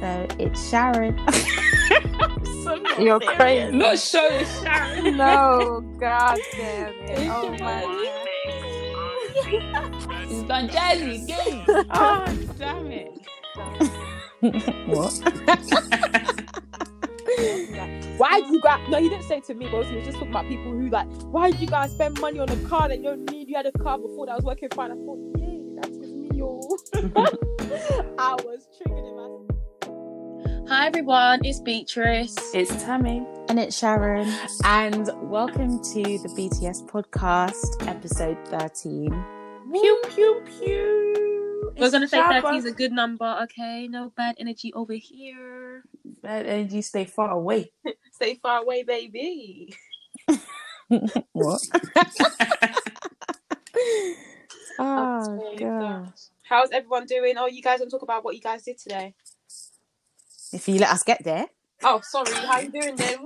So it's Sharon. You're crazy. Not show it's Sharon. no, god damn it. Oh my It's done jazzy again. Oh, damn it. What? Why do you guys? No, he didn't say to me, but he was just talking about people who like, why did you guys spend money on a car that you don't need? You had a car before that was working fine. I thought, yay, that is just me, yo. I was triggered in my. Hi everyone, it's Beatrice. It's Tammy. And it's Sharon. And welcome to the BTS podcast, episode 13. Pew pew pew. We're gonna say Shabba. 30 is a good number, okay? No bad energy over here. Bad energy, stay far away. Stay far away, baby. What? oh, Absolutely. God. How's everyone doing? Oh, you guys want to talk about what you guys did today? If you let us get there. Oh, sorry. How you doing then?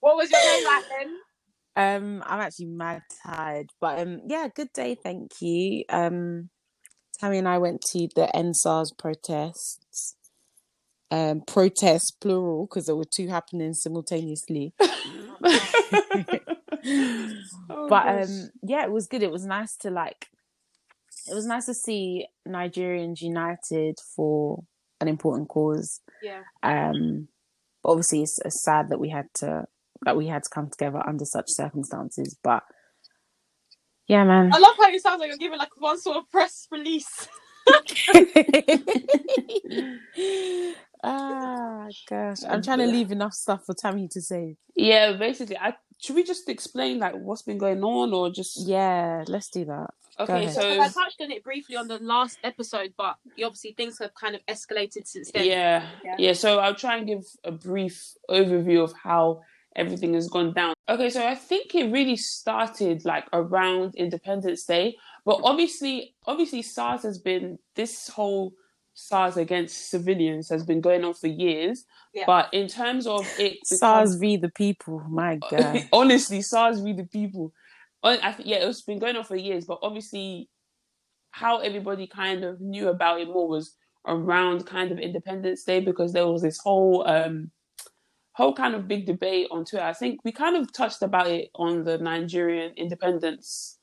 What was your day like then? Um, I'm actually mad tired, but um, yeah, good day, thank you. Um, Tammy and I went to the EndSARS protests. Um, protests plural because there were two happening simultaneously. Oh, but um, yeah, it was good. It was nice to like. It was nice to see Nigerians united for an important cause. Yeah. Um, but obviously, it's, it's sad that we had to that we had to come together under such circumstances. But yeah, man. I love how it sounds like you're giving like one sort of press release. ah, gosh, I'm trying to leave enough stuff for Tammy to say. yeah, basically, I should we just explain like what's been going on, or just Yeah, let's do that. Okay? So I touched on it briefly on the last episode, but obviously things have kind of escalated since then. yeah, Yeah. yeah, So I'll try and give a brief overview of how everything has gone down. Okay, so I think it really started like around Independence Day, but obviously, obviously SARS has been this whole SARS against civilians has been going on for years. Yeah. But in terms of it, SARS v the people. My God. honestly, SARS read the people. I th- yeah, it's been going on for years, but obviously, how everybody kind of knew about it more was around kind of Independence Day because there was this whole um whole kind of big debate on Twitter. I think we kind of touched about it on the Nigerian independence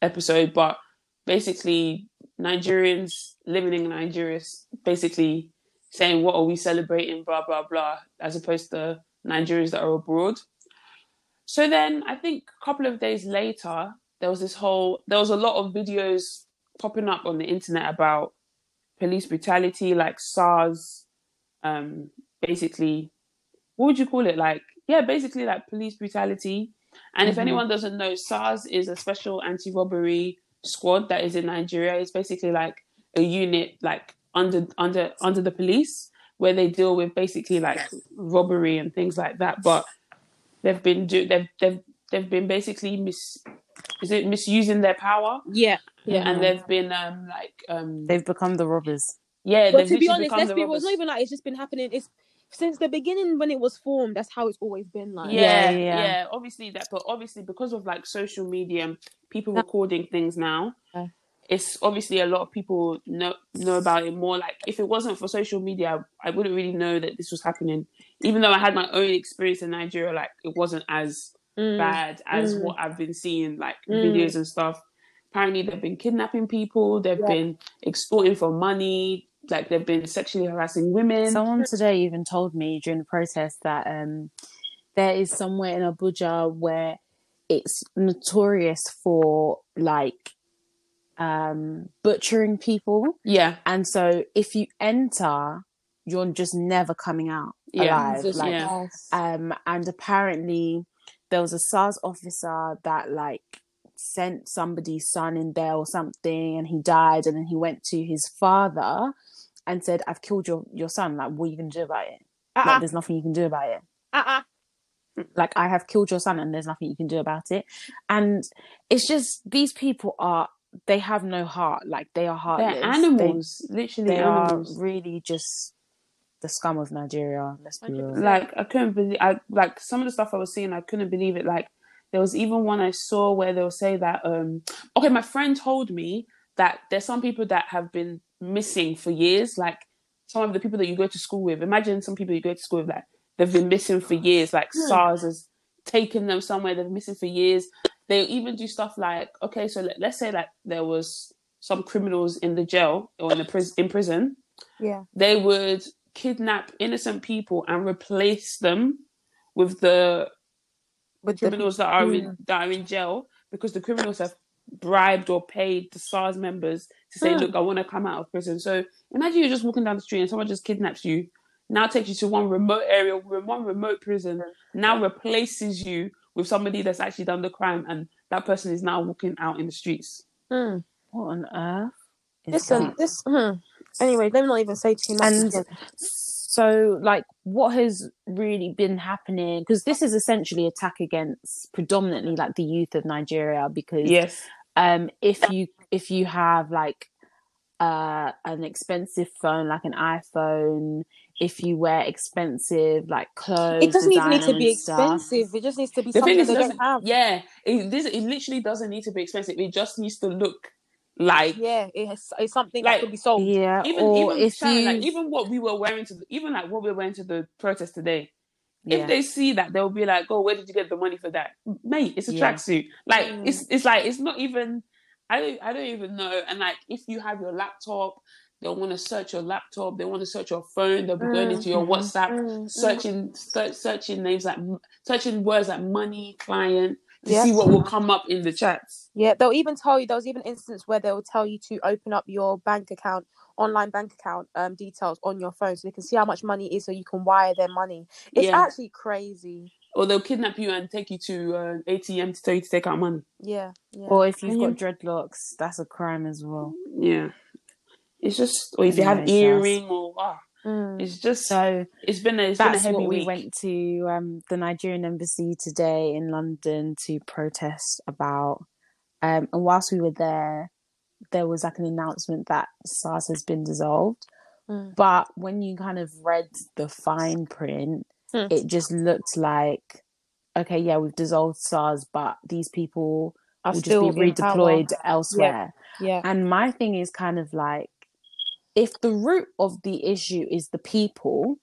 episode, but basically Nigerians living in Nigeria basically saying what are we celebrating, blah blah blah, as opposed to Nigerians that are abroad. So then I think a couple of days later, there was this whole there was a lot of videos popping up on the internet about police brutality, like SARS, um, basically what would you call it? Like yeah, basically like police brutality. And if Mhm. anyone doesn't know, SARS is a special anti-robbery squad that is in Nigeria. It's basically like a unit like under under under the police where they deal with basically like robbery and things like that. But they've been do they've they've they've been basically mis is it misusing their power Yeah. Yeah. and they've been um like um They've become the robbers. yeah But to be honest, become let's be. It's not even like it's just been happening. It's since the beginning when it was formed. That's how it's always been. Like, yeah, Yeah, yeah, yeah. Obviously that, but obviously because of like social media and people recording things now, Yeah. it's obviously a lot of people know know about it more. Like if it wasn't for social media, I wouldn't really know that this was happening. Even though I had my own experience in Nigeria, like it wasn't as Mm. bad as Mm. what I've been seeing, like Mm. videos and stuff. Apparently, they've been kidnapping people. They've Yeah. been extorting for money. Like they've been sexually harassing women. Someone today even told me during the protest that um, there is somewhere in Abuja where it's notorious for like um, butchering people, yeah, and so if you enter, you're just never coming out Yeah. alive. Jesus Like, Yeah. Um, and apparently there was a SARS officer that like sent somebody's son in there or something, and he died, and then he went to his father and said, "I've killed your your son. Like, what are you gonna do about it? Like, Uh-uh. there's nothing you can do about it. Uh-uh. Like, I have killed your son, and there's nothing you can do about it." And it's just these people are they have no heart. Like, they are heartless. they're They- animals. literally They, animals. are really just the scum of Nigeria. Let's be real. like I couldn't believe I like some of the stuff I was seeing I couldn't believe it like there was even one I saw where they'll say that um okay my friend told me that there's some people that have been missing for years like some of the people that you go to school with. Imagine some people you go to school with, like they've been missing for years, like Hmm. SARS has taken them somewhere. They've been missing for years. They even do stuff like, okay, so let, let's say like there was some criminals in the jail or in the pris- in prison. Yeah. They would kidnap innocent people and replace them with the With the- criminals that are in that are in jail because the criminals have bribed or paid the SARS members to say, Hmm. "Look, I want to come out of prison." So imagine you're just walking down the street and someone just kidnaps you. Now takes you to one remote area, one remote prison. Now replaces you with somebody that's actually done the crime, and that person is now walking out in the streets. Hmm. What on earth? is Listen, that? this. Hmm. Anyway, let me not even say too much. And again. so, like, what has really been happening? Because this is essentially attack against predominantly like the youth of Nigeria. Because Yes, um, if you if you have like uh an expensive phone like an iPhone, if you wear expensive like clothes, it doesn't even need to be and stuff, expensive. It just needs to be the something thing is, they don't doesn't- have. yeah, it, this it literally doesn't need to be expensive. It just needs to look like Yeah, it has, it's something Like, that could be sold. yeah, even even if Sharon, you like even what we were wearing to the, even like what we were wearing to the protest today. yeah. If they see that, they'll be like, "Oh, where did you get the money for that, mate? It's a Yeah. tracksuit. Like Mm. it's it's like it's not even. I don't I don't even know. And like if you have your laptop, they'll want to search your laptop. They want to search your phone. They'll be going Mm, into your mhm. WhatsApp, Mm, mm. searching search, searching names like searching words like money, client to Yes. see what will come up in the chats. Yeah, they'll even tell you. There was even an instance where they'll tell you to open up your bank account, online bank account um, details on your phone, so they can see how much money is, so you can wire their money. It's Yeah. actually crazy. Or they'll kidnap you and take you to uh, ATM to tell you to take out money. Yeah, yeah. or if you've And got you- dreadlocks, that's a crime as well. Yeah. It's just, or if you have Anyway, so- earring, or ah, Mm. it's just, So it's been a, it's been a that's heavy what we week. went to um, the Nigerian embassy today in London to protest about. Um, and whilst we were there, there was like an announcement that SARS has been dissolved. Mm. But when you kind of read the fine print, Hmm. it just looked like, okay, yeah, we've dissolved SARS, but these people Are will just be power. redeployed elsewhere. Yeah, And my thing is kind of like, if the root of the issue is the people,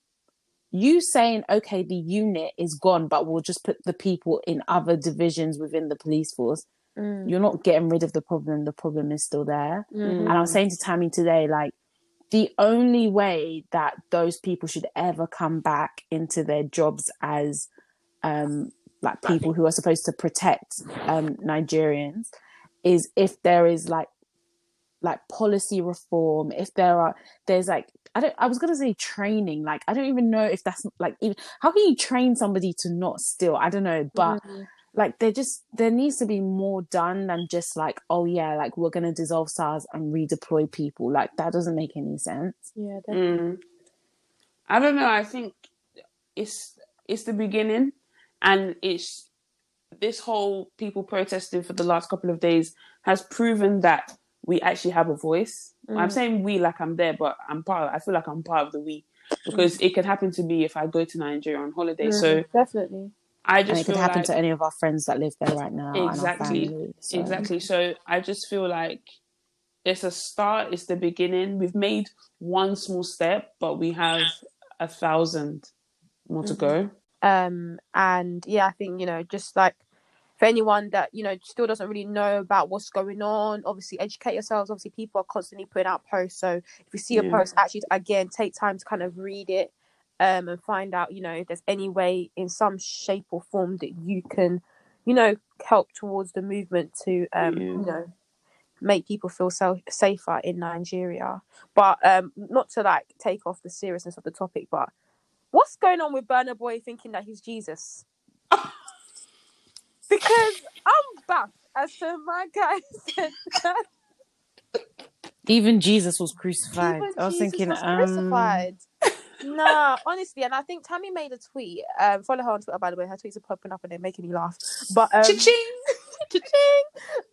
you saying, okay, the unit is gone, but we'll just put the people in other divisions within the police force, Mm. you're not getting rid of the problem. The problem is still there. Mhm. And I was saying to Tammy today, like, the only way that those people should ever come back into their jobs as um like people who are supposed to protect um Nigerians is if there is like like policy reform if there are there's like I don't I was gonna say training like I don't even know if that's like even how can you train somebody to not steal I don't know but Mhm. like there just there needs to be more done than just like oh yeah like we're gonna dissolve SARS and redeploy people like that doesn't make any sense yeah, definitely. Mm. I don't know. I think it's it's the beginning, and it's this whole people protesting for the last couple of days has proven that we actually have a voice. I'm Mm. saying we like I'm there, but I'm part. Of, I feel like I'm part of the we because it could happen to me if I go to Nigeria on holiday. So Mm, definitely. I just and just it could happen like to any of our friends that live there right now Exactly. and our family so. Exactly. So I just feel like it's a start, it's the beginning. We've made one small step, but we have a thousand more to go. um and yeah i think you know just like for anyone that you know still doesn't really know about what's going on obviously educate yourselves obviously people are constantly putting out posts so if you see a Yeah. post actually again take time to kind of read it um and find out you know if there's any way in some shape or form that you can you know help towards the movement to um Yeah. you know make people feel so safer in Nigeria. But um not to like take off the seriousness of the topic, but what's going on with Burna Boy thinking that he's Jesus? Because I'm back as to my guy said that even jesus was crucified even i was Jesus thinking was um crucified. nah, honestly, and I think Tammy made a tweet. Um, follow her on Twitter, by the way. Her tweets are popping up and they're making me laugh. But um, Cha-ching! Cha-ching!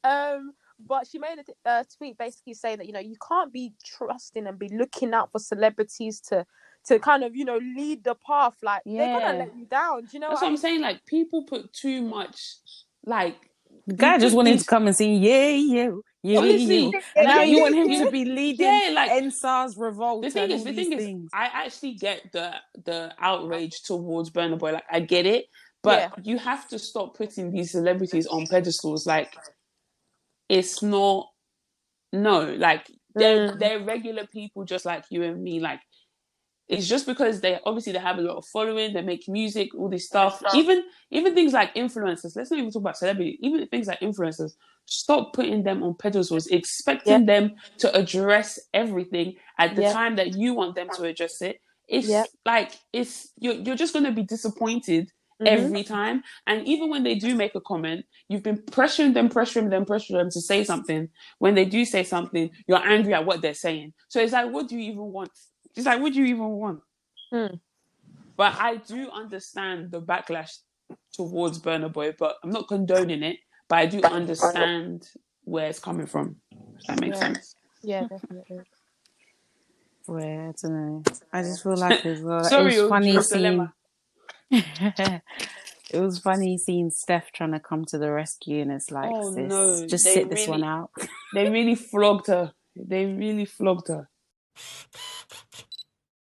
Um, but she made a tweet basically saying that you know you can't be trusting and be looking out for celebrities to to kind of you know lead the path. Like they're gonna let you down. Do you know That's what what I I'm saying. Like people put too much, like the guy just wanted to come and sing yeah yeah You, Honestly, you- Yeah, now you want him to be leading Yeah, like- EndSARS revolt. the thing is, the these thing is. I actually get the the outrage towards Burna Boy. Like, I get it, but Yeah. you have to stop putting these celebrities on pedestals. Like, it's not. No, like they're Mm. they're regular people just like you and me. Like, it's just because they obviously they have a lot of following, they make music, all this stuff. Even even things like influencers. Let's not even talk about celebrities. Even things like influencers. Stop putting them on pedestals, expecting them to address everything at the Yeah. time that you want them to address it. It's Yeah. like it's you're you're just gonna be disappointed Mhm. every time. And even when they do make a comment, you've been pressuring them, pressuring them, pressuring them to say something. When they do say something, you're angry at what they're saying. So it's like, what do you even want? It's like, what do you even want? Hmm. But I do understand the backlash towards Burna Boy, but I'm not condoning it. But I do understand where it's coming from. If that makes Yeah. sense. Yeah, definitely. Well, I don't know. I just feel like as well. Sorry, it was funny seeing. It was funny seeing Steph trying to come to the rescue, and it's like, Oh, sis, no, just they sit this one out. They really flogged her. They really flogged her.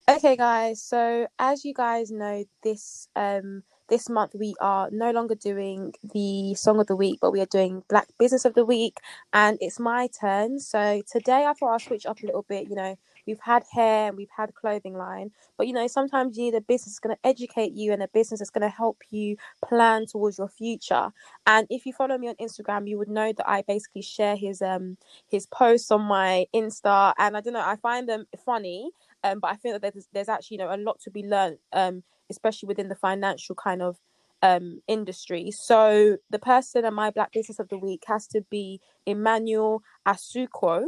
Okay, guys. So as you guys know, this um this month we are no longer doing the song of the week, but we are doing Black Business of the Week, and it's my turn. So today I thought I'll switch up a little bit. You know, we've had hair and we've had clothing line, but you know sometimes you need a business that's going to educate you and a business that's going to help you plan towards your future. And if you follow me on Instagram, you would know that I basically share his um his posts on my Insta, and I don't know, I find them funny um, but I think that there's, there's actually you know a lot to be learned, um, especially within the financial kind of um, industry. So the person and my Black Business of the Week has to be Emmanuel Asuquo.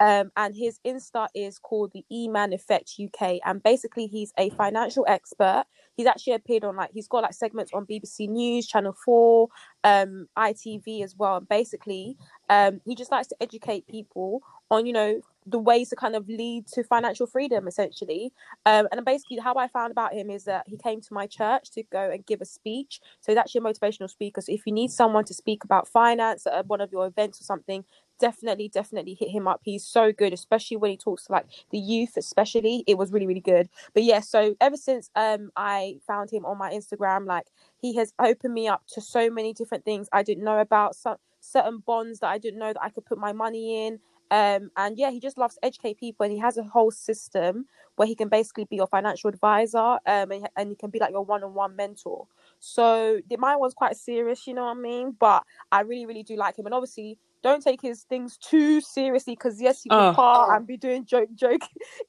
Um, and his Insta is called the E-Man Effect UK, and basically he's a financial expert. He's actually appeared on like he's got like segments on BBC News, Channel Four, um, ITV as well. And basically, um, he just likes to educate people on you know the ways to kind of lead to financial freedom essentially. Um, and basically how i found about him is that he came to my church to go and give a speech. So he's actually a motivational speaker. So if you need someone to speak about finance at one of your events or something definitely definitely hit him up. He's so good especially when he talks to like the youth especially. It was really really good. But yeah so ever since um i found him on my instagram like he has opened me up to so many different things i didn't know about some certain bonds that i didn't know that i could put my money in um and yeah he just loves to educate people and he has a whole system where he can basically be your financial advisor um and, and he can be like your one-on-one mentor. So the, my one's quite serious you know what i mean? But i really really do like him and obviously don't take his things too seriously because yes he will Oh. and be doing joke joke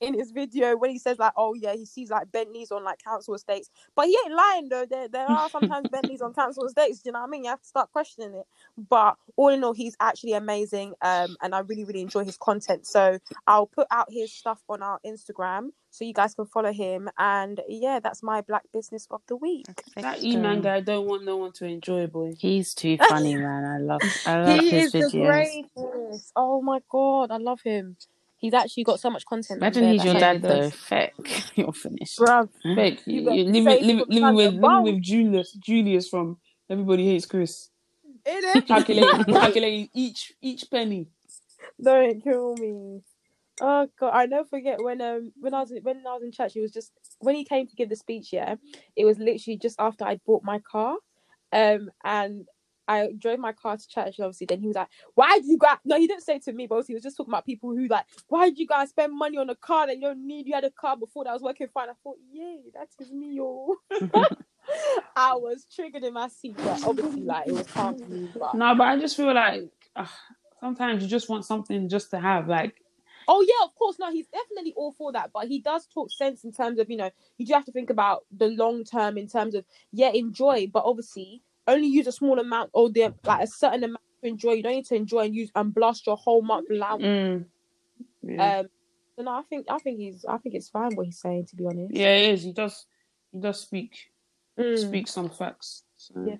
in his video when he says like oh yeah he sees like bentleys on like council estates but he ain't lying though there, there are sometimes bentleys on council estates you know what i mean you have to start questioning it but all in all he's actually amazing um and i really really enjoy his content so i'll put out his stuff on our instagram so you guys can follow him and yeah that's my black business of the week That E-Man guy don't want no one to enjoy, boy. He's too funny, man. I love, I love he his is the videos. Greatest oh my god i love him he's actually got so much content Imagine there he's your dad does. though. Feck, you're finished. bruv Fake. You You, you living, living, living with get living with Julius, Julius from Everybody Hates Chris. Innit? Calculating, calculating each each penny. Don't kill me. Oh god, I never forget when um when I was when I was in church, he was just when he came to give the speech. Yeah, it was literally just after I bought my car, um, and I drove my car to church. Obviously, then he was like, "Why did you guys?" No, he didn't say to me, but he was just talking about people who like, "Why did you guys spend money on a car that you don't need? You had a car before that was working fine." I thought, Yay, that is me, yo." I was triggered in my seat, but obviously, like it was calm for me. But No, but I just feel like sometimes you just want something just to have. Like, Oh yeah, of course. No, he's definitely all for that. But he does talk sense in terms of you know you do have to think about the long term in terms of yeah enjoy, but obviously only use a small amount or the like a certain amount to enjoy. You don't need to enjoy and use and blast your whole month allowance. mm, yeah. Um, so no, I think I think he's I think it's fine what he's saying to be honest. yeah, it is. He does. He does speak Mm, speak some facts. So, yeah.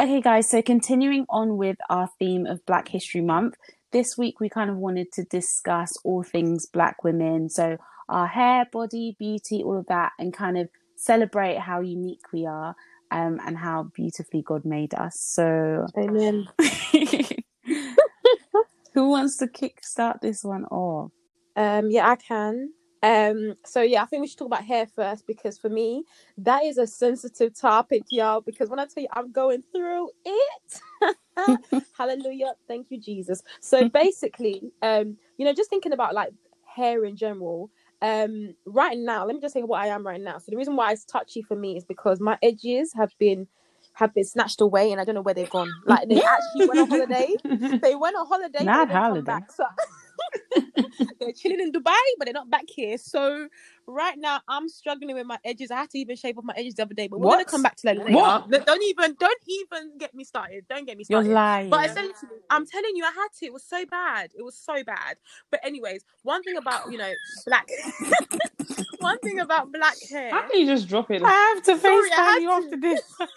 Okay, guys, so continuing on with our theme of Black History Month, this week we kind of wanted to discuss all things Black women. So, our hair, body, beauty, all of that, and kind of celebrate how unique we are um, and how beautifully God made us. So, Amen. Who wants to kickstart this one off? Um, yeah, I can. Um, so yeah, I think we should talk about hair first because for me, that is a sensitive topic, y'all. Because when I tell you I'm going through it, hallelujah, thank you, Jesus. So basically, um, you know, just thinking about like hair in general. Um, right now, let me just say what I am right now. So the reason why it's touchy for me is because my edges have been have been snatched away, and I don't know where they've gone. Like they actually went on holiday. They went on holiday. Not they didn't come holiday. back. So they're chilling in Dubai, but they're not back here. So right now, I'm struggling with my edges. I had to even shave off my edges the other day, but we're gonna come back to that later. What? Don't- Don't even, don't even get me started. Don't get me started. You're lying. But essentially, I'm telling you, I had to. It was so bad. It was so bad. But anyways, one thing about you know black, one thing about black hair. How can you just drop it? I have to Sorry, I FaceTime you to. after this.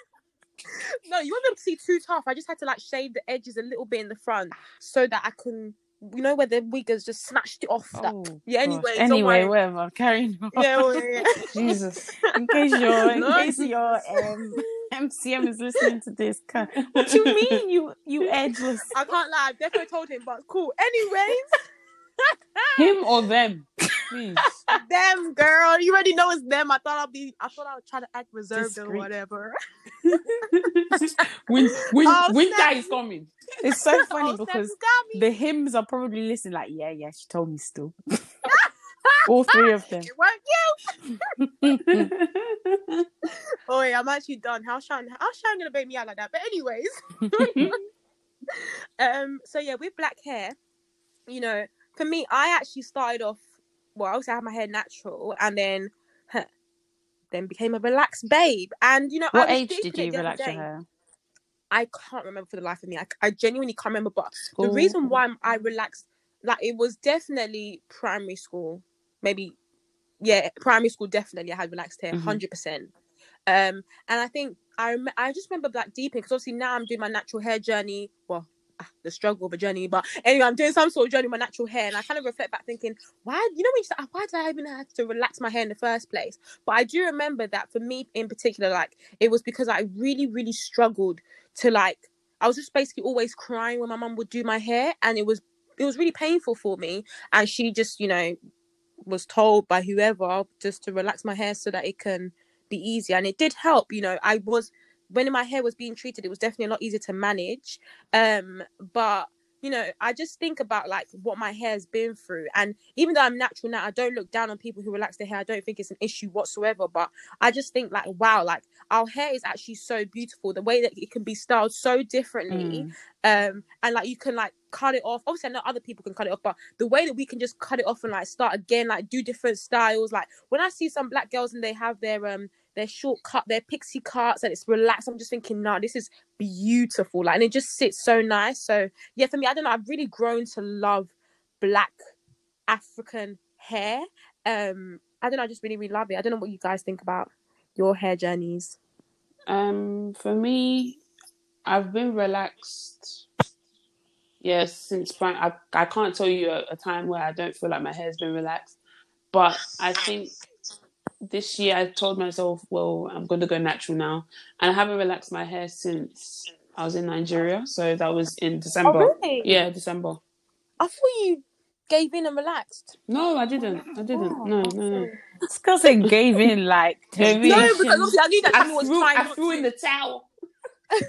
No, you won't be able to see too tough. I just had to like shave the edges a little bit in the front so that I can, you know, where the wiggers just snatched it off. That Oh, yeah. gosh. Anyway, don't anyway, worry. whatever. Carry on. yeah, well, yeah. Jesus. In case your in No. case your um, MCM is listening to this, can- what you mean you you edgeless? I can't lie. I've definitely told him, but cool. Anyways, Him or them? Please. them girl, you already know it's them. I thought I'd be. I thought I would try to act reserved or whatever. when when Oh, that is coming. It's so funny Oh, because you got me. the hymns are probably listening. Like, yeah, yeah, she told me still. All three of them. It weren't you. Oh, yeah, I'm actually done. How's Sean? How's Sean gonna bait me out like that? But anyways, um, so yeah, with black hair, you know, for me, I actually started off. Well, obviously, I had my hair natural, and then, huh, then became a relaxed babe. And you know, What age did you relax your hair? I can't remember for the life of me. I, I genuinely can't remember. But the reason why I relaxed, like, it was definitely primary school. Maybe, yeah, primary school. Definitely, I had relaxed hair, Mhm. 100 percent. Um, and I think I rem- I just remember like deeping because obviously now I'm doing my natural hair journey. Well, the struggle of a journey, but anyway, I'm doing some sort of journey with my natural hair, and I kind of reflect back, thinking, why? You know, "Ah, why did I even have to relax my hair in the first place? But I do remember that for me in particular, like it was because I really, really struggled to like. I was just basically always crying when my mum would do my hair, and it was it was really painful for me. And she just, you know, was told by whoever just to relax my hair so that it can be easier and it did help you know i was when my hair was being treated it was definitely a lot easier to manage. Um but you know i just think about like what my hair's been through. And even though i'm natural now i don't look down on people who relax their hair. I don't think it's an issue whatsoever. But i just think like wow like our hair is actually so beautiful. The way that it can be styled so differently Mm. um and like you can like cut it off. Obviously i know other people can cut it off but the way that we can just cut it off and like start again like do different styles. Like when i see some black girls and they have their um their short cut their pixie cuts and it's relaxed i'm just thinking nah this is beautiful like and it just sits so nice so yeah for me i don't know i've really grown to love black african hair um i don't know i just really really love it i don't know what you guys think about your hair journeys Um, for me, I've been relaxed. Yeah, since. I I can't tell you a, a time where I don't feel like my hair's been relaxed, but I think this year I told myself, well, I'm going to go natural now, and I haven't relaxed my hair since I was in Nigeria. So that was in December. Oh, really? Yeah, December. i thought you gave in and relaxed No, I didn't. I didn't. No, no, no. This girl said gave in like no because obviously i knew that I Tammy was threw, trying I threw in the towel.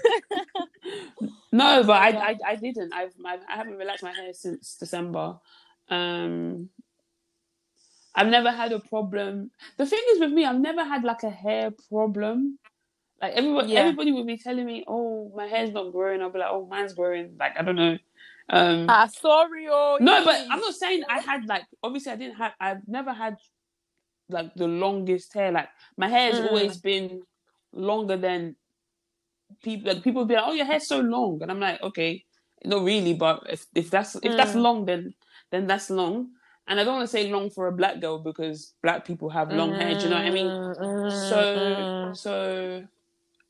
no, but I, I, I didn't. I've, I've, I haven't relaxed my hair since December. Um, I've never had a problem. The thing is with me, I've never had like a hair problem. Like everybody, Yeah. everybody would be telling me, "Oh, my hair's not growing." I'll be like, "Oh, mine's growing." Like I don't know. Um, Ah, sorry, oh. no, but. I'm not saying I had like obviously I didn't have I've never had like the longest hair. Like my hair has Mm. always been longer than people like people be like, Oh your hair's so long and I'm like, Okay, not really, but if if that's if that's Mm. long then then that's long. And I don't want to say long for a black girl because black people have long hair, do you know what I mean? Mm, So mm, so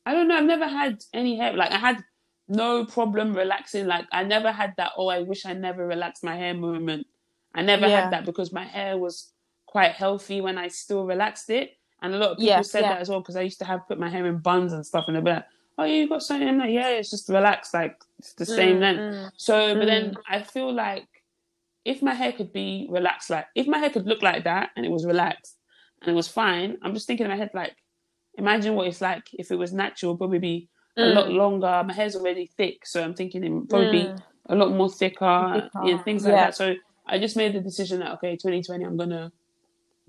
I don't know, I've never had any hair like I had no problem relaxing. Like I never had that, oh I wish I never relaxed my hair moment. I never Yeah. had that because my hair was quite healthy when I still relaxed it. And a lot of people Yeah, said yeah. that as well because I used to have put my hair in buns and stuff and they'd be like, "Oh, you got something?" I'm like, "Yeah, it's just relaxed, like it's the same Mm, length." mm. So, but then I feel like if my hair could be relaxed, like if my hair could look like that and it was relaxed and it was fine, I'm just thinking in my head, like, imagine what it's like if it was natural, probably be a lot Mm. longer. My hair's already thick, so I'm thinking it would probably be Mm. a lot more thicker, Thicker. and things like Yeah. that. So I just made the decision that okay, 2020, I'm gonna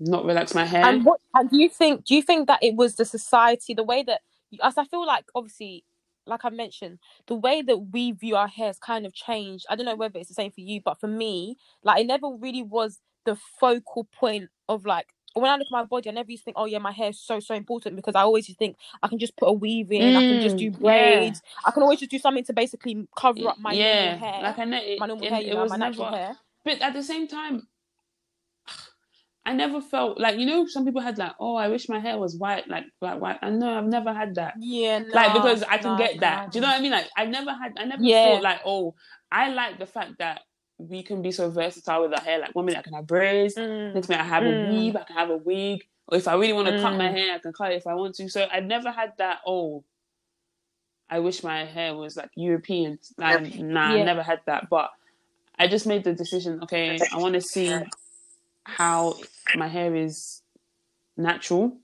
not relax my hair. And what and do you think? Do you think that it was the society, the way that? As I feel like, obviously, like I mentioned, the way that we view our hair has kind of changed. I don't know whether it's the same for you, but for me, like it never really was the focal point of like. When I look at my body, I never used to think, "Oh yeah, my hair is so so important," because I always used to think I can just put a weave in, I can just Mm, do yeah. braids, I can always just do something to basically cover up my yeah, hair, like I know it, my normal it, hair, it know, was my natural hair. But at the same time, I never felt like you know some people had like oh I wish my hair was white like like white. I know I've never had that. Yeah, like because I can nah, get that. Do you know what I mean? Like I never had, I never Yeah. thought like, oh, I like the fact that we can be so versatile with our hair. Like one minute I can have braids, Mm. next minute I have Mm. a weave, I can have a wig, or if I really want to cut my Mm. hair, I can cut it if I want to. So I've never had that. Oh, I wish my hair was like European. Like, nah, I never had that. But I just made the decision. Okay, I want to see how my hair is natural.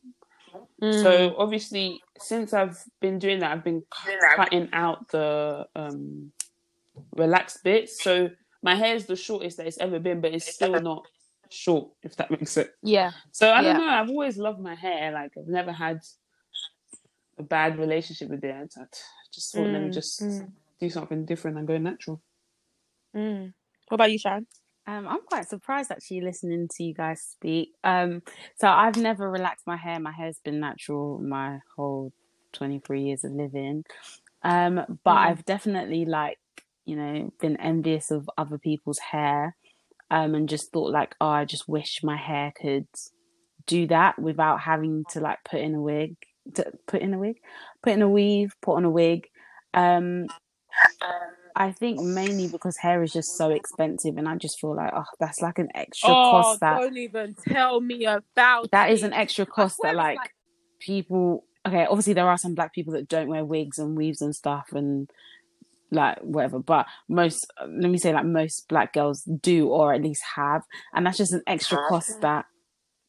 Mm. So obviously, since I've been doing that, I've been cutting out the um, relaxed bits. So my hair is the shortest that it's ever been, but it's still not short, if that makes sense. yeah, So I don't Yeah. know. I've always loved my hair. Like I've never had a bad relationship with it. I just thought, let me Mm, just mm. do something different and go natural. Mm. What about you, Sharon? Um, I'm quite surprised actually listening to you guys speak. Um, so I've never relaxed my hair. My hair's been natural my whole 23 years of living. Um, but Mm. I've definitely like, you know, been envious of other people's hair. Um, and just thought like, oh, I just wish my hair could do that without having to like put in a wig, to put in a wig, put in a weave, put on a wig. I think mainly because hair is just so expensive, and I just feel like, oh, that's like an extra oh, cost that don't even tell me about that is it. an extra cost that like, like- people. Okay, obviously there are some black people that don't wear wigs and weaves and stuff and like whatever, but most let me say like most black girls do or at least have, and that's just an extra cost that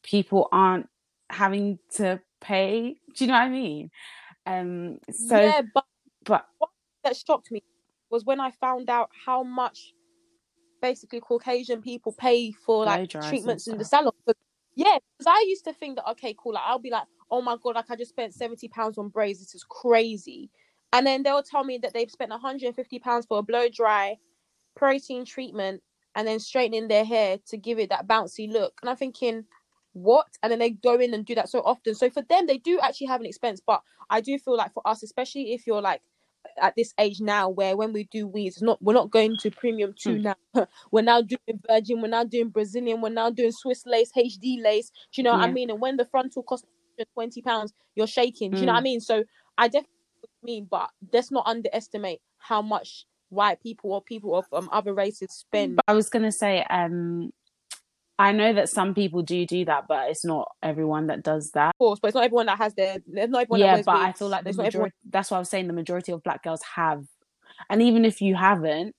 people aren't having to pay. Do you know what I mean? Um. So, yeah, but but that shocked me was when I found out how much basically Caucasian people pay for like treatments in the salon. But yeah, because I used to think that okay, cool, like I'll be like, oh my god, like I just spent seventy pounds on braids. This is crazy. And then they'll tell me that they've spent 150 pounds for a blow dry protein treatment and then straightening their hair to give it that bouncy look. And I'm thinking, what? And then they go in and do that so often. So for them, they do actually have an expense. But I do feel like for us, especially if you're like at this age now, where when we do weeds, not we're not going to premium two Hmm. now. we're now doing virgin, we're now doing Brazilian, we're now doing Swiss lace, HD lace. Do you know what I mean? And when the frontal costs 20 pounds, you're shaking. Do you know what I Mm. mean? So I definitely know what you mean, but let's not underestimate how much white people or people of um, other races spend. But I was gonna say, um, I know that some people do do that, but it's not everyone that does that. Of course, but it's not everyone that has their. Not everyone yeah, but I feel like the not everyone. That's what I was saying. The majority of black girls have, and even if you haven't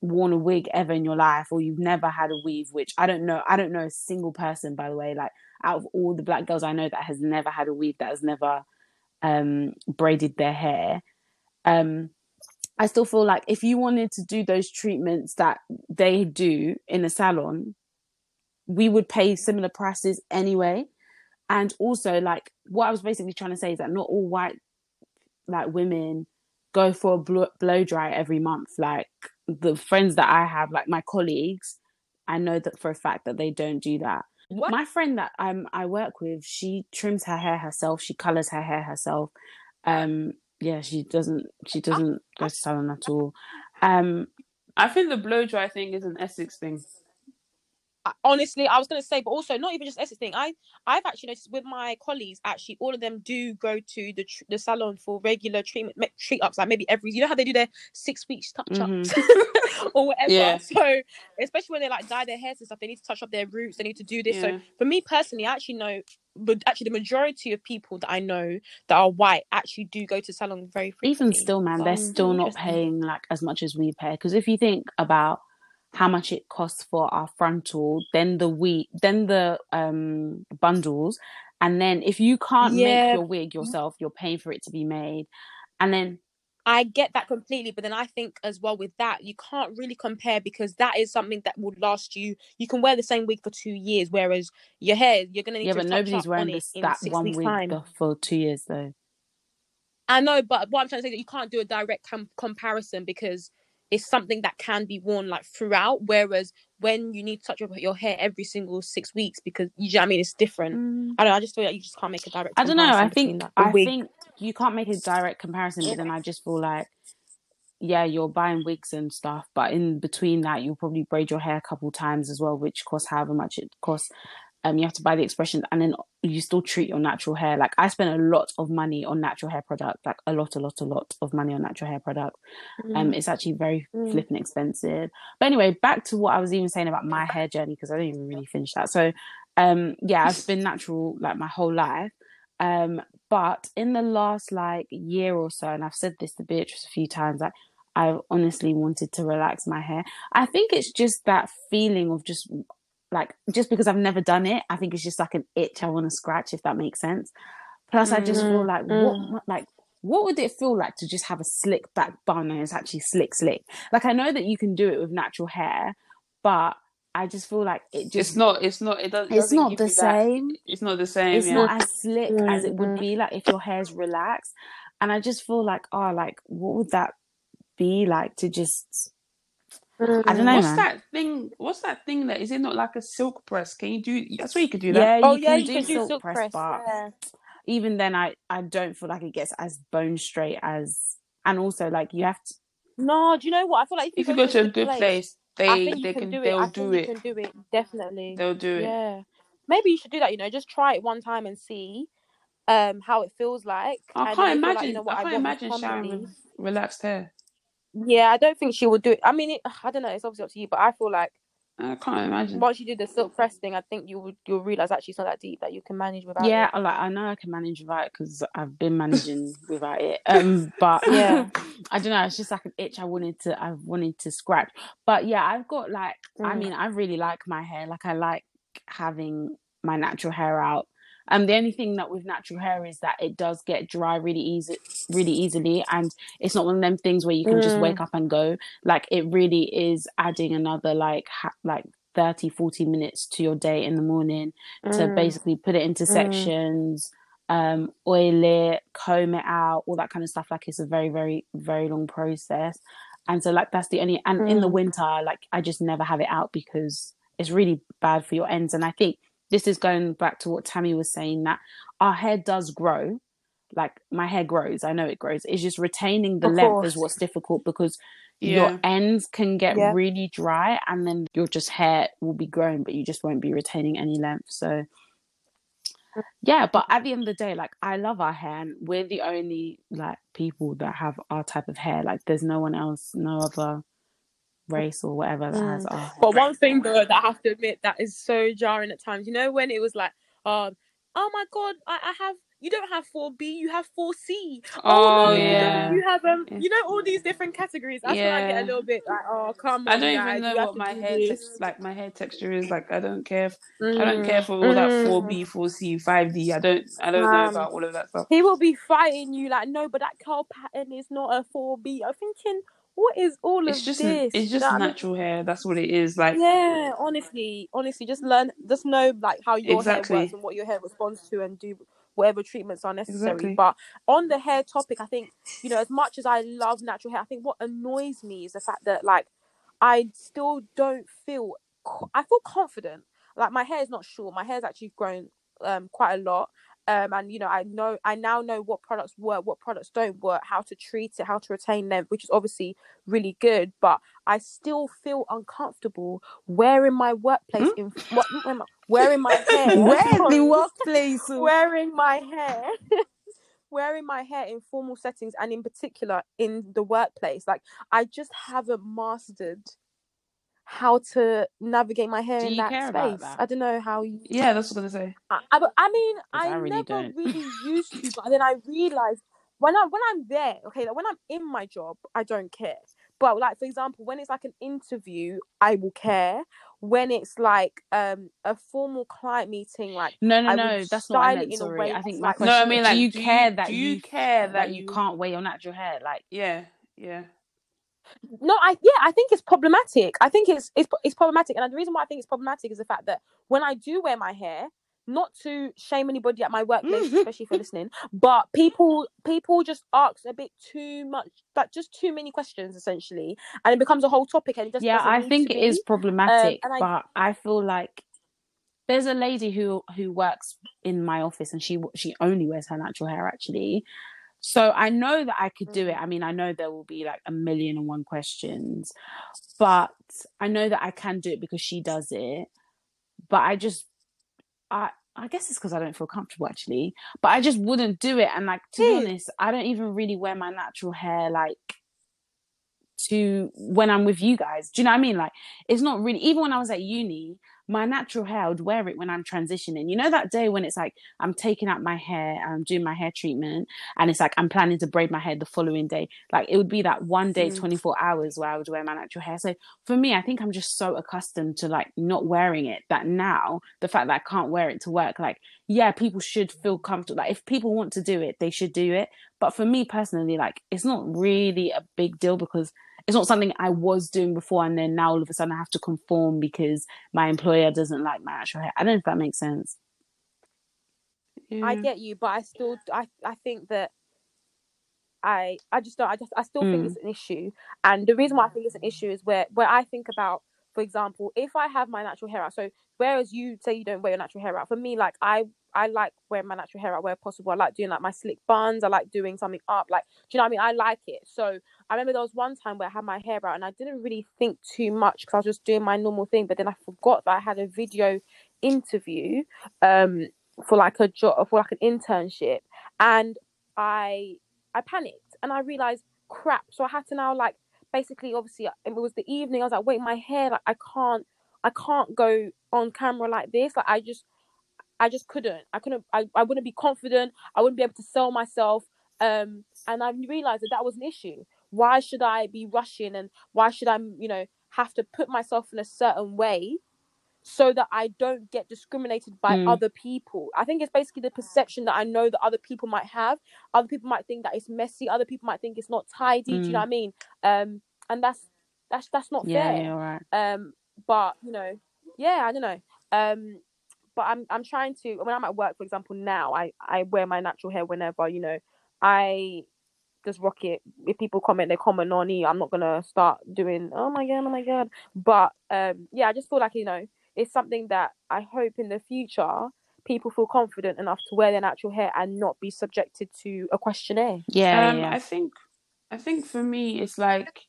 worn a wig ever in your life, or you've never had a weave, which I don't know. I don't know a single person, by the way. Like out of all the black girls I know that has never had a weave, that has never um braided their hair. Um, I still feel like if you wanted to do those treatments that they do in a salon, we would pay similar prices anyway. And also, like what I was basically trying to say is that not all white like women go for a blow, blow dry every month. Like the friends that I have, like my colleagues, I know that for a fact that they don't do that. What? My friend that um I work with, she trims her hair herself. She colors her hair herself. Um, yeah, she doesn't. She doesn't go to salon at all. Um, I think the blow dry thing is an Essex thing. Honestly, I was gonna say, but also not even just Essex thing. I I've actually noticed with my colleagues, actually, all of them do go to the tr- the salon for regular treatment me- treat ups, like maybe every. You know how they do their six weeks touch ups mm-hmm. or whatever. Yeah. So especially when they like dye their hairs and stuff, they need to touch up their roots. They need to do this. Yeah. So for me personally, I actually know but actually the majority of people that I know that are white actually do go to salon very frequently. even still man So they're still not paying like as much as we pay because if you think about how much it costs for our frontal then the we then the um bundles and then if you can't Yeah. make your wig yourself you're paying for it to be made and then I get that completely, but then I think as well with that, you can't really compare because that is something that would last you. You can wear the same wig for two years, whereas your hair, you're gonna need yeah to but nobody's wearing on this that one wig time. for two years though I know, but what I'm trying to say is that you can't do a direct com- comparison because it's something that can be worn like throughout. Whereas when you need to touch up your hair every single six weeks, because you, know I mean, it's different. Mm. I don't know. I just feel like you just can't make a direct. I don't know. I think that. I wig. think you can't make a direct comparison, but then I just feel like, yeah, you're buying wigs and stuff, but in between that, you'll probably braid your hair a couple times as well, which costs however much it costs. Um, you have to buy the expressions, and then you still treat your natural hair. Like I spend a lot of money on natural hair products, like a lot, a lot, a lot of money on natural hair products. Um, it's actually very Mm. flipping expensive. But anyway, back to what I was even saying about my hair journey because I didn't even really finish that. So, um, yeah, I've been natural like my whole life. Um, but in the last like year or so, and I've said this to Beatrice a few times, like I've honestly wanted to relax my hair. I think it's just that feeling of just like just because I've never done it, I think it's just like an itch I want to scratch, if that makes sense. Plus, I just feel like mm. what, what like what would it feel like to just have a slick back bun and it's actually slick slick? Like I know that you can do it with natural hair, but I just feel like it just It's not. It's not. It doesn't. it's doesn't not the you that- same It's not the same. it's yeah. not as slick as it would Mhm. be like if your hair's relaxed and i just feel like oh like what would that be like to just i don't know What's man that thing? What's that thing that is it not like a silk press? Can you do? That's where you could do that. yeah Oh you yeah, can you do can do silk, silk press, press. but yeah. even then i i don't feel like it gets as bone straight as and also like you have to No, do you know what? I feel like If you go to a good place, I they they can, can do it. they'll I do it. you can do it definitely. They'll do it. Yeah, maybe you should do that. You know, just try it one time and see um how it feels like. I can't if imagine. like, you know what, I can't imagine Sharon with relaxed hair. Yeah, I don't think she would do it. I mean, it, I don't know. It's obviously up to you, but I feel like I can't imagine. once you do the silk press thing, I think you would you'll realize actually it's not that deep that you can manage without yeah it. I like i know i can manage without it because i've been managing without it um but Yeah. i don't know it's just like an itch i wanted to i wanted to scratch but yeah i've got like i Mm. mean i really like my hair like i like having my natural hair out um the only thing that with natural hair is that it does get dry really easy really easily and it's not one of them things where you can just Mm. wake up and go like it really is adding another like ha- like 30 40 minutes to your day in the morning to Mm. basically put it into Mm. sections um oil it comb it out all that kind of stuff like it's a very very very long process and so like that's the only and in the Mm. winter like i just never have it out because it's really bad for your ends and i think this is going back to what tammy was saying that our hair does grow like my hair grows i know it grows it's just retaining the Of length course. is what's difficult because Yeah. your ends can get Yeah. really dry and then your just hair will be growing but you just won't be retaining any length so yeah but at the end of the day like i love our hair and we're the only like people that have our type of hair like there's no one else no other race or whatever that has our hair. But one thing though that I have to admit that is so jarring at times. You know when it was like, um, oh my god, I, I have you don't have four B, you have four C. Oh, no, yeah. you, have um, you know all these different categories. That's when I get a little bit like, oh come on, I don't guys, even know what my hair this. tex- like my hair texture is like. I don't care. If, I don't care Mm, for all that mm. four B, four C, five D. I don't. I don't know Um, about all of that stuff. He will be fighting you like, no, but that curl pattern is not a four B. I'm thinking, what is all It's of just this? it's just know what I mean? natural hair. That's what it is. Like Yeah, honestly, honestly, just learn, just know like how your hair works and what your hair responds to, and do whatever treatments are necessary. Exactly. But on the hair topic, I think you know, as much as I love natural hair, I think what annoys me is the fact that like I still don't feel, I feel confident. Like my hair is not short. My hair's actually grown um quite a lot. Um, and you know, I know I now know what products work, what products don't work, how to treat it, how to retain them, which is obviously really good. But I still feel uncomfortable wearing my workplace in what wearing my hair. where's the workplace wearing my hair. wearing my hair in formal settings and in particular in the workplace like i just haven't mastered how to navigate my hair in that space. that? I don't know how you. Yeah, that's what I was gonna say. I, I, but- I mean, 'Cause I, I really never don't. really used to, but then I realized when I when I'm there, okay, like when I'm in my job, I don't care. But like for example, when it's like an interview, I will care. When it's like um a formal client meeting, like No, no, I no. would That's not. I style meant. in a Sorry, way I think my like- question. No, I mean, like, do you do you- care that do you you care that that you you- can't wear your natural hair? Like, Yeah, yeah. No, I yeah, I think it's problematic. I think it's it's it's problematic, and the reason why I think it's problematic is the fact that when I do wear my hair, not to shame anybody at my workplace, mm. especially for listening, but people people just ask a bit too much, like just too many questions essentially, and it becomes a whole topic, and it just yeah, I think it is be. problematic, and I- but I feel like there's a lady who who works in my office, and she she only wears her natural hair actually. So I know that I could do it. Mhm. I mean, I know there will be like a million and one questions, but I know that I can do it because she does it. But I just, I I guess it's because I don't feel comfortable actually. But I just wouldn't do it. And like to be honest, I don't even really wear my natural hair like to when I'm with you guys. Do you know what I mean? Like it's not really even when I was at uni, my natural hair I would wear it when I'm transitioning. You know that day when it's like I'm taking out my hair I'm doing my hair treatment and it's like I'm planning to braid my hair the following day. Like it would be that one day, Mm. 24 hours where I would wear my natural hair. So for me, I think I'm just so accustomed to like not wearing it that now the fact that I can't wear it to work, like yeah, people should feel comfortable. Like if people want to do it, they should do it. But for me personally, like it's not really a big deal because it's not something I was doing before and then now all of a sudden I have to conform because my employer doesn't like my natural hair. I don't know if that makes sense. yeah. I get you, but I still I I think that I I just don't I just I still think Mm. it's an issue. And the reason why I think it's an issue is where where I think about, for example, if I have my natural hair out, so whereas you say you don't wear your natural hair out, for me, like I I like wearing my natural hair out where possible. I like doing like my slick buns. I like doing something up. Like, do you know what I mean? I like it. So I remember there was one time where I had my hair out and I didn't really think too much because I was just doing my normal thing. But then I forgot that I had a video interview um for like a job for like an internship and I I panicked and I realized crap. So I had to now like basically obviously it was the evening. I was like, wait, my hair like I can't I can't go on camera like this. Like I just I just couldn't. I couldn't I, I wouldn't be confident. I wouldn't be able to sell myself. Um and I realized that that was an issue. Why should I be rushing and why should I, you know, have to put myself in a certain way so that I don't get discriminated by Mm. other people. I think it's basically the perception that I know that other people might have. Other people might think that it's messy. Other people might think it's not tidy. Do you know Mm. what I mean? Um, and that's that's that's not Yeah, fair. yeah, right. Um, but you know, yeah, I don't know. Um, but I'm I'm trying to when I'm at work, for example, now I I wear my natural hair whenever you know I just rock it. If people comment, they comment on it. I'm not gonna start doing oh my god, oh my god. But um, yeah, I just feel like you know it's something that I hope in the future people feel confident enough to wear their natural hair and not be subjected to a questionnaire. Yeah, um, yeah. I think, I think for me, it's like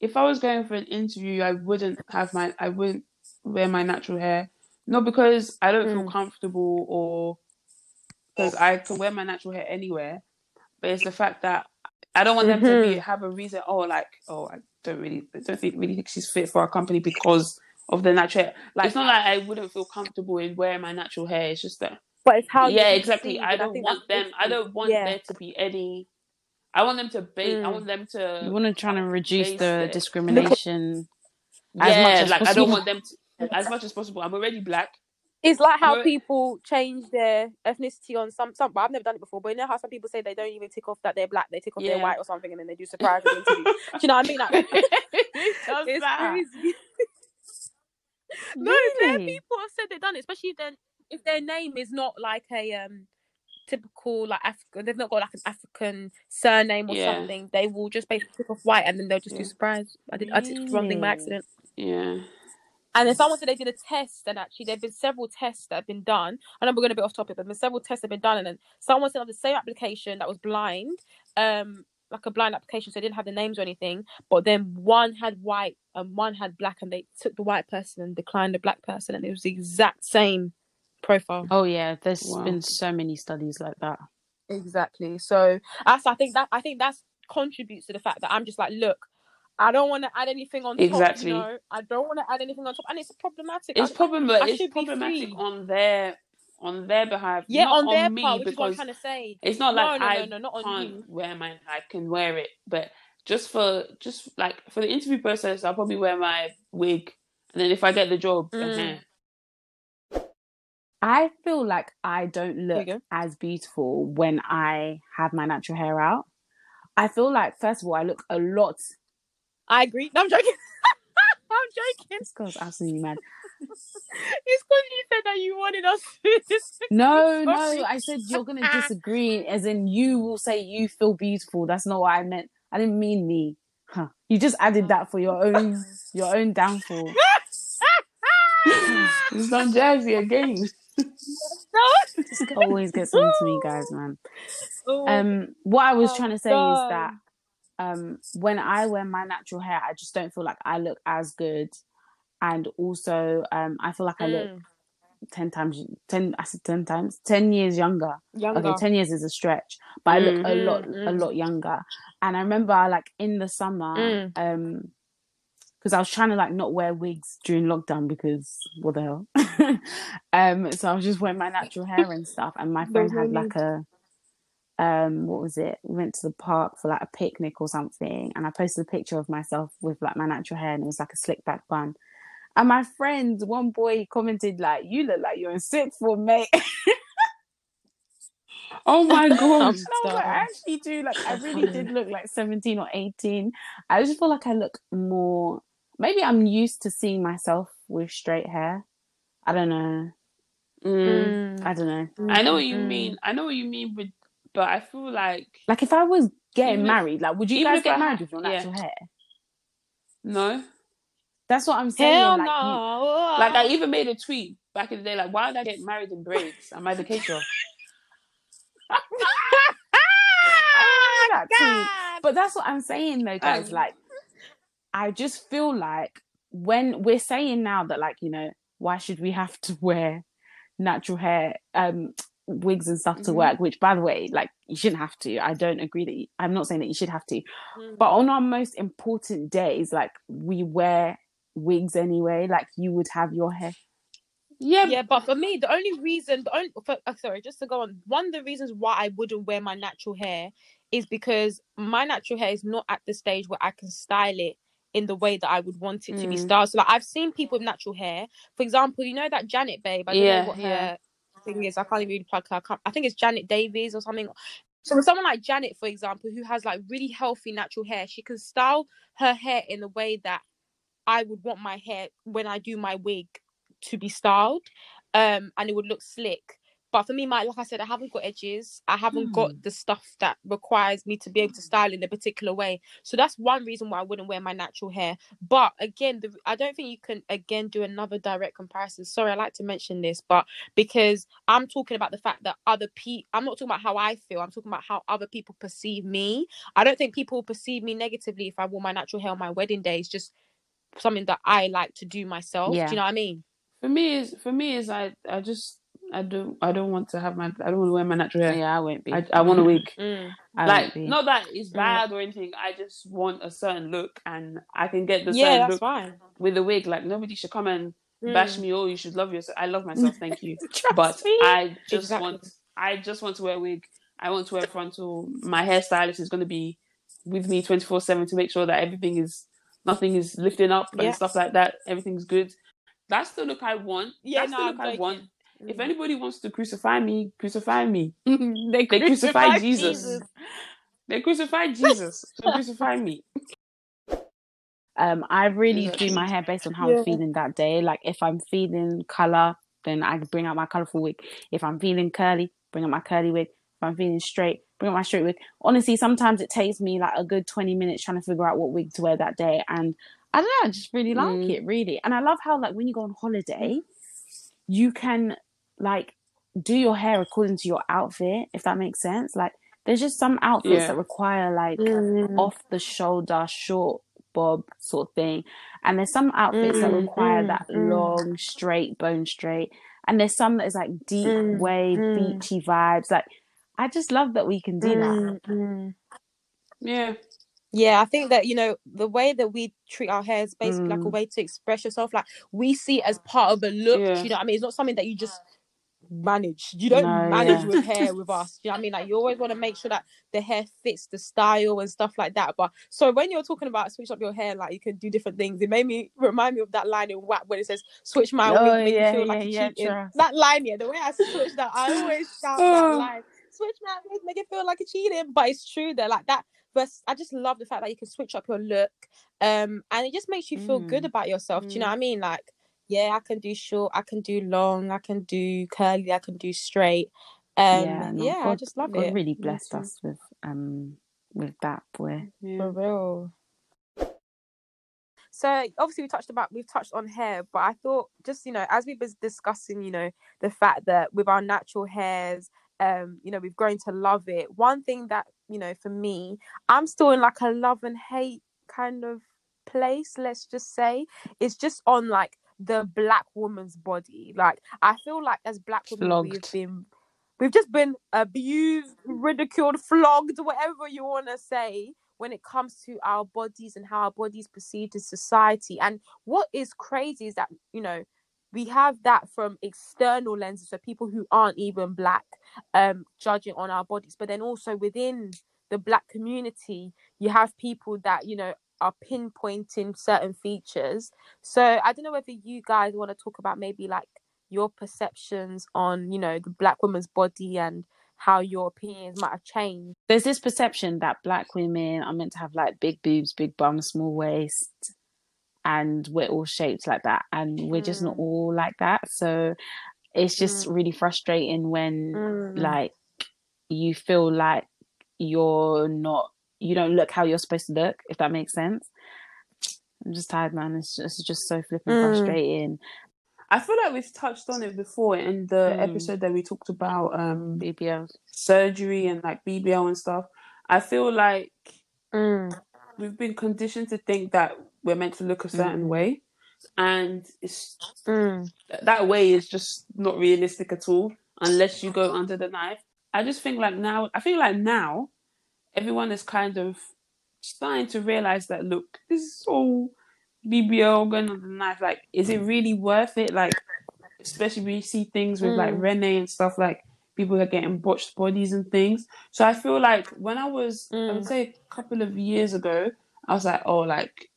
if I was going for an interview, I wouldn't have my, I wouldn't wear my natural hair, not because I don't feel Mm. comfortable or because I can wear my natural hair anywhere, but it's the fact that I don't want them to be Mhm. have a reason. Oh, like oh, I don't really, I don't think really think she's fit for our company because of the natural. Like it's not like I wouldn't feel comfortable in wearing my natural hair. It's just that But it's how yeah, exactly. perceived, I don't think want them. I don't want Yeah. there to be any. I want them to base. I Mm. want them to. You want to try and reduce the it. discrimination yeah, as much as like I don't want them to as much as possible. I'm already black. It's like how people change their ethnicity on some some. But I've never done it before. But you know how some people say they don't even tick off that they're black, they tick off they're white or something, and then they do surprise interview. Do you know what I mean? Like, it's that? crazy. No, Really? people have said they've done it, especially if, if their name is not like a um typical like African. They've not got like an African surname or Yeah. something. They will just basically tick off white, and then they'll just do Yeah. surprise. I did I ticked the wrong thing by accident. Yeah. And then someone said they did a test, and actually there have been several tests that have been done. I know we're going a bit off topic, but there have been several tests that have been done, and then someone sent on the same application that was blind, um, like a blind application, so they didn't have the names or anything. But then one had white and one had black, and they took the white person and declined the black person, and it was the exact same profile. Oh yeah, there's Wow. been so many studies like that. Exactly. So that's I think that I think that's contributes to the fact that I'm just like, look, I don't want to add anything on top. Exactly. You know, I don't want to add anything on top, and it's problematic. It's I- problem, I it's problematic on their on their behalf. yeah, not on their me part, which is what I'm trying to say. it's not No, like no, no, I no, not can't you. wear my I can wear it, but just for just like for the interview process, I'll probably wear my wig, and then if I get the job, Mm. I feel like I don't look as beautiful when I have my natural hair out. I feel like first of all, I look a lot. I agree. No, I'm joking. I'm joking. This girl's absolutely mad. It's because you said that you wanted us to disagree. No, no, I said you're gonna disagree, as in you will say you feel beautiful. That's not what I meant. I didn't mean me. Huh. You just added that for your own your own downfall. it's not Jersey again. This always gets on to me, guys, man. Oh, Um, what I was Oh, trying to say is that um, when I wear my natural hair, I just don't feel like I look as good, and also um, I feel like I look mm, ten times ten. I said ten times, ten years younger. younger. Okay, ten years is a stretch, but I look a Mhm, lot a mm. lot younger. And I remember like in the summer, Mm. um, because I was trying to like not wear wigs during lockdown because what the hell. um, so I was just wearing my natural hair and stuff. And my friend had like a um what was it we went to the park for like a picnic or something and i posted a picture of myself with like my natural hair and it was like a slick back bun and my friend one boy commented like you look like you're in sixth form mate Oh my god! I was like, I actually do. Like, I really did look like 17 or 18. I just feel like I look more. Maybe I'm used to seeing myself with straight hair. I don't know. Mm. I don't know. I know what you mm. mean. I know what you mean, but but I feel like Like, if I was getting Even if- married, like, would you even guys get I married ha- with your yeah. natural hair? no. That's what I'm saying. Hell like, no. Like I even made a tweet back in the day, like, why did I get married in braids? Am I the caterer? I that tweet. But that's what I'm saying though, guys. Um, like, I just feel like when we're saying now that, like, you know, why should we have to wear natural hair, um, wigs and stuff to Mhm. work? Which, by the way, like, you shouldn't have to. I don't agree that. You, I'm not saying that you should have to. Mm. But on our most important days, like, we wear wigs anyway. Like, you would have your hair. Yeah, Yeah, but for me, the only reason, the only, for, uh, sorry, just to go on, one of the reasons why I wouldn't wear my natural hair is because my natural hair is not at the stage where I can style it in the way that I would want it to be Mm. styled. So, like, I've seen people with natural hair. For example, you know that Janet babe. I don't Yeah, know what yeah. Thing is. I can't even really plug her. I, I think it's Janet Davies or something. So, with someone like Janet, for example, who has like really healthy natural hair, she can style her hair in the way that I would want my hair when I do my wig to be styled, um, and it would look slick. But for me, my like I said, I haven't got edges. I haven't Hmm. got the stuff that requires me to be able to style in a particular way. So that's one reason why I wouldn't wear my natural hair. But again, the, I don't think you can again do another direct comparison. Sorry, I like to mention this, but because I'm talking about the fact that other people, I'm not talking about how I feel. I'm talking about how other people perceive me. I don't think people will perceive me negatively if I wore my natural hair on my wedding day. It's just something that I like to do myself. Yeah. Do you know what I mean? for me is for me is I I just I don't I don't want to have my I don't want to wear my natural hair. Yeah, I won't be. I I want a wig. Mm. Like not that it's Mm. bad or anything. I just want a certain look, and I can get the Yeah, that's look fine. with a wig. Like nobody should come and bash Mm. me. Oh, you should love yourself. I love myself. Thank you. But me. I just Exactly. want I just want to wear a wig. I want to wear frontal. My hairstylist is going to be with me twenty four seven to make sure that everything is nothing is lifting up and stuff like that. Everything's good. That's the look I want. Yeah, That's no, the look I joking. Want. If Mm. anybody wants to crucify me, crucify me. they They crucified crucified Jesus. They crucified Jesus. So crucify me. Um, I really Exactly. do my hair based on how Yeah. I'm feeling that day. Like if I'm feeling color, then I bring out my colorful wig. If I'm feeling curly, bring out my curly wig. If I'm feeling straight, bring out my straight wig. Honestly, sometimes it takes me like a good 20 minutes trying to figure out what wig to wear that day. And I don't know, I just really like Mm. it, really. And I love how like when you go on holiday, you can like do your hair according to your outfit, if that makes sense. Like there's just some outfits Yeah. that require like Mm. off the shoulder short bob sort of thing and there's some outfits that Mm, require mm, that mm. long straight bone straight and there's some that is like deep Mm, wave mm. beachy vibes like i just love that we can do that Mm, mm. Yeah. Yeah, I think that you know the way that we treat our hair is basically like a Mm. way to express yourself. Like we see it as part of a look. Yeah. You know, what I mean, it's not something that you just manage. You don't No, manage yeah. with hair with us. You know what I mean? Like you always want to make sure that the hair fits the style and stuff like that. But so when you're talking about switch up your hair, like you can do different things. It made me remind me of that line in WAP when it says "switch my Oh, wig, make yeah, me feel like yeah, cheating." That line, yeah, the way I switch that, I always shout Oh. that line. Switch my wig, make it feel like a cheating. But it's true that like that. But I just love the fact that you can switch up your look, um, and it just makes you feel good Mm. about yourself. Do you know Mm. what I mean? Like yeah, I can do short, I can do long, I can do curly, I can do straight. Um, yeah, yeah, no, I just love God it. really Me blessed too. us with um with that boy. Yeah. For real. So obviously we touched about we've touched on hair, but I thought just you know as we was discussing, you know, the fact that with our natural hairs, um, you know, we've grown to love it. One thing that you know for me, I'm still in like a love and hate kind of place. Let's just say it's just on like the black woman's body. Like I feel like as black women we've been we've just been abused, ridiculed, flogged, whatever you want to say when it comes to our bodies and how our bodies perceived in society. And what is crazy is that, you know, we have that from external lenses, so people who aren't even black um judging on our bodies, but then also within the black community, you have people that, you know, are pinpointing certain features. So I don't know whether you guys want to talk about maybe like your perceptions on, you know, the black woman's body and how your opinions might have changed. There's this perception that black women are meant to have like big boobs, big bum, small waist, and we're all shaped like that, and we're just not Mm. all like that. So it's just really frustrating when Mm. like you feel like you're not you don't look how you're supposed to look if that makes sense i'm just tired man it's just, it's just so flipping Mm. frustrating I feel like we've touched on it before in the Mm. episode that we talked about um bbl surgery and like BBL and stuff. I feel like Mm. we've been conditioned to think that we're meant to look a certain Mhm. way, and it's Mm. that way is just not realistic at all unless you go under the knife. I just think like now, I feel like now everyone is kind of starting to realize that look, this is all BBL going on the knife. Like, is it really worth it? Like, especially when you see things with like Mm. Rene and stuff, like people are getting botched bodies and things. So I feel like when I was, I would Mm. say a couple of years ago, I was like, oh, like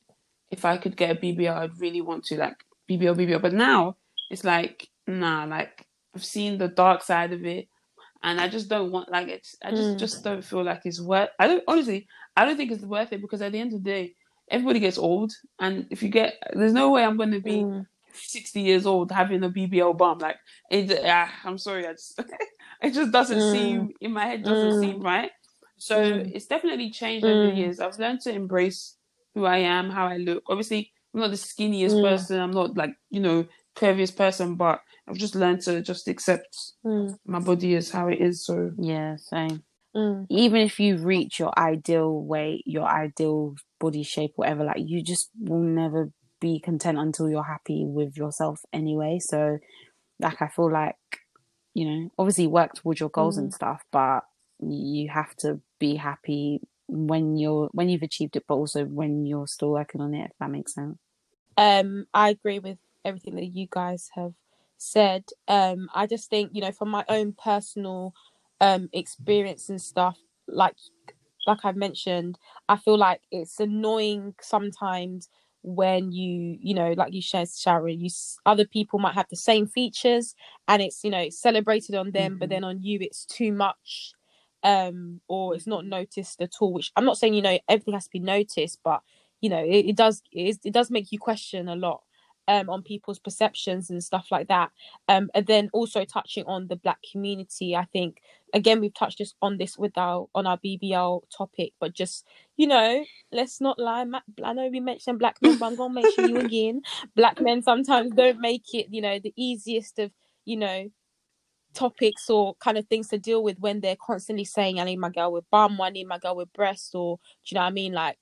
if I could get a BBL, I'd really want to like BBL, BBL. But now it's like, nah, like I've seen the dark side of it, and I just don't want like it's. I just Mm. just don't feel like it's worth. I don't honestly. I don't think it's worth it because at the end of the day, everybody gets old, and if you get, there's no way I'm going to be Mm. 60 years old having a BBL bump. Like, it, ah, I'm sorry, I just, it just doesn't Mm. seem in my head doesn't seem right. So Mm. it's definitely changed over the Mm. years. I've learned to embrace who I am, how I look. Obviously, I'm not the skinniest Mm. person. I'm not like you know curviest person, but I've just learned to just accept Mm. my body is how it is. So yeah same Mm. even if you reach your ideal weight your ideal body shape whatever like you just will never be content until you're happy with yourself anyway so like i feel like you know obviously work towards your goals and stuff but you have to be happy when you're when you've achieved it but also when you're still working on it if that makes sense Um, I agree with everything that you guys have said. Um, I just think, you know, from my own personal um experience and stuff, like like I've mentioned, I feel like it's annoying sometimes when you, you know, like you shared, Sharon, you other people might have the same features, and it's you know it's celebrated on them, but Mhm. then on you it's too much, um, or it's not noticed at all. Which I'm not saying you know everything has to be noticed, but you know it, it does it, is, it does make you question a lot um on people's perceptions and stuff like that. Um and then also touching on the black community i think again we've touched just on this with our on our bbl topic but just you know let's not lie i know we mentioned black men but i'm gonna mention you again. Black men sometimes don't make it you know the easiest of you know topics or kind of things to deal with when they're constantly saying i need my girl with bum or i need my girl with breasts or do you know what i mean? Like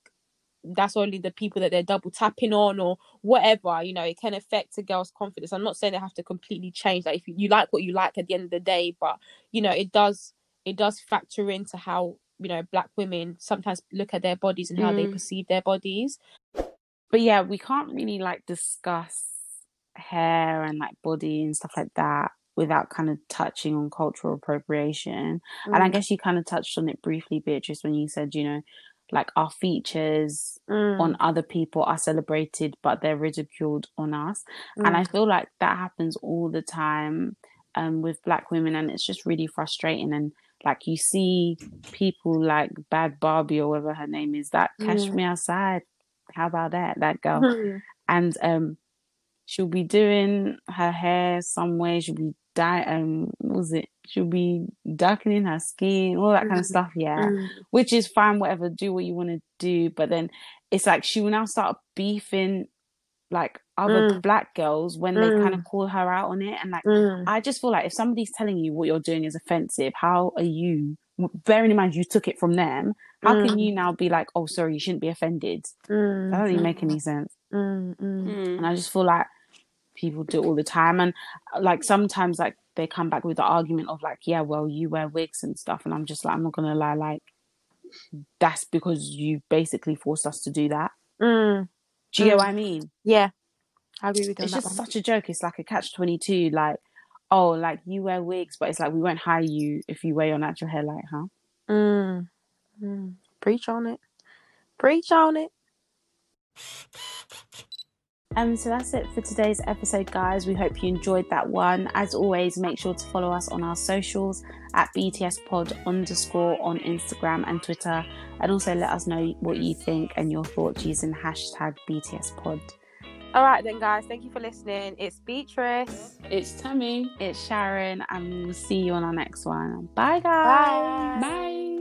that's only the people that they're double tapping on or whatever you know it can affect a girl's confidence i'm not saying they have to completely change like if you, you like what you like at the end of the day but you know it does it does factor into how you know black women sometimes look at their bodies and how they Mm. perceive their bodies. but yeah, we can't really like discuss hair and like body and stuff like that without kind of touching on cultural appropriation. And I Mm, guess you kind of touched on it briefly, Beatrice, when you said, you know, like our features mm, on other people are celebrated, but they're ridiculed on us. And I mm, feel like that happens all the time um, with black women, and it's just really frustrating. And like you see people like Bhad Bhabie or whatever her name is, that catch Mm. me outside. How about that? That girl mm, and um she'll be doing her hair some way she'll be dye um what was it she'll be darkening her skin all that kind of stuff yeah mm, which is fine whatever do what you want to do but then it's like she will now start beefing like other Mm. black girls when they kind of Mm. call her out on it and like mm, I just feel like if somebody's telling you what you're doing is offensive, how are you, bearing in mind you took it from them, how can Mm. you now be like, oh, sorry, you shouldn't be offended? mm, That doesn't even make any sense. mm, mm. Mm. And I just feel like people do all the time. And uh, like sometimes, like they come back with the argument of like, yeah, well, you wear wigs and stuff. And I'm just like, I'm not to lie, like, that's because you basically forced us to do that. Mm. Do you get Mm. what I mean? Yeah, I agree with you it's just one. such a joke. It's like a catch twenty two. Like, oh, like you wear wigs, but it's like we won't hire you if you wear your natural hair. Like, huh? Mm. Mm. Preach on it. Preach on it. Um, so that's it for today's episode, guys. We hope you enjoyed that one. As always, make sure to follow us on our socials at BTS Pod underscore on Instagram and Twitter, and also let us know what you think and your thoughts using hashtag BTS Pod. All right, then, guys. Thank you for listening. It's Beatrice. It's Tammy. It's Sharon, and we'll see you on our next one. Bye, guys. Bye. Bye.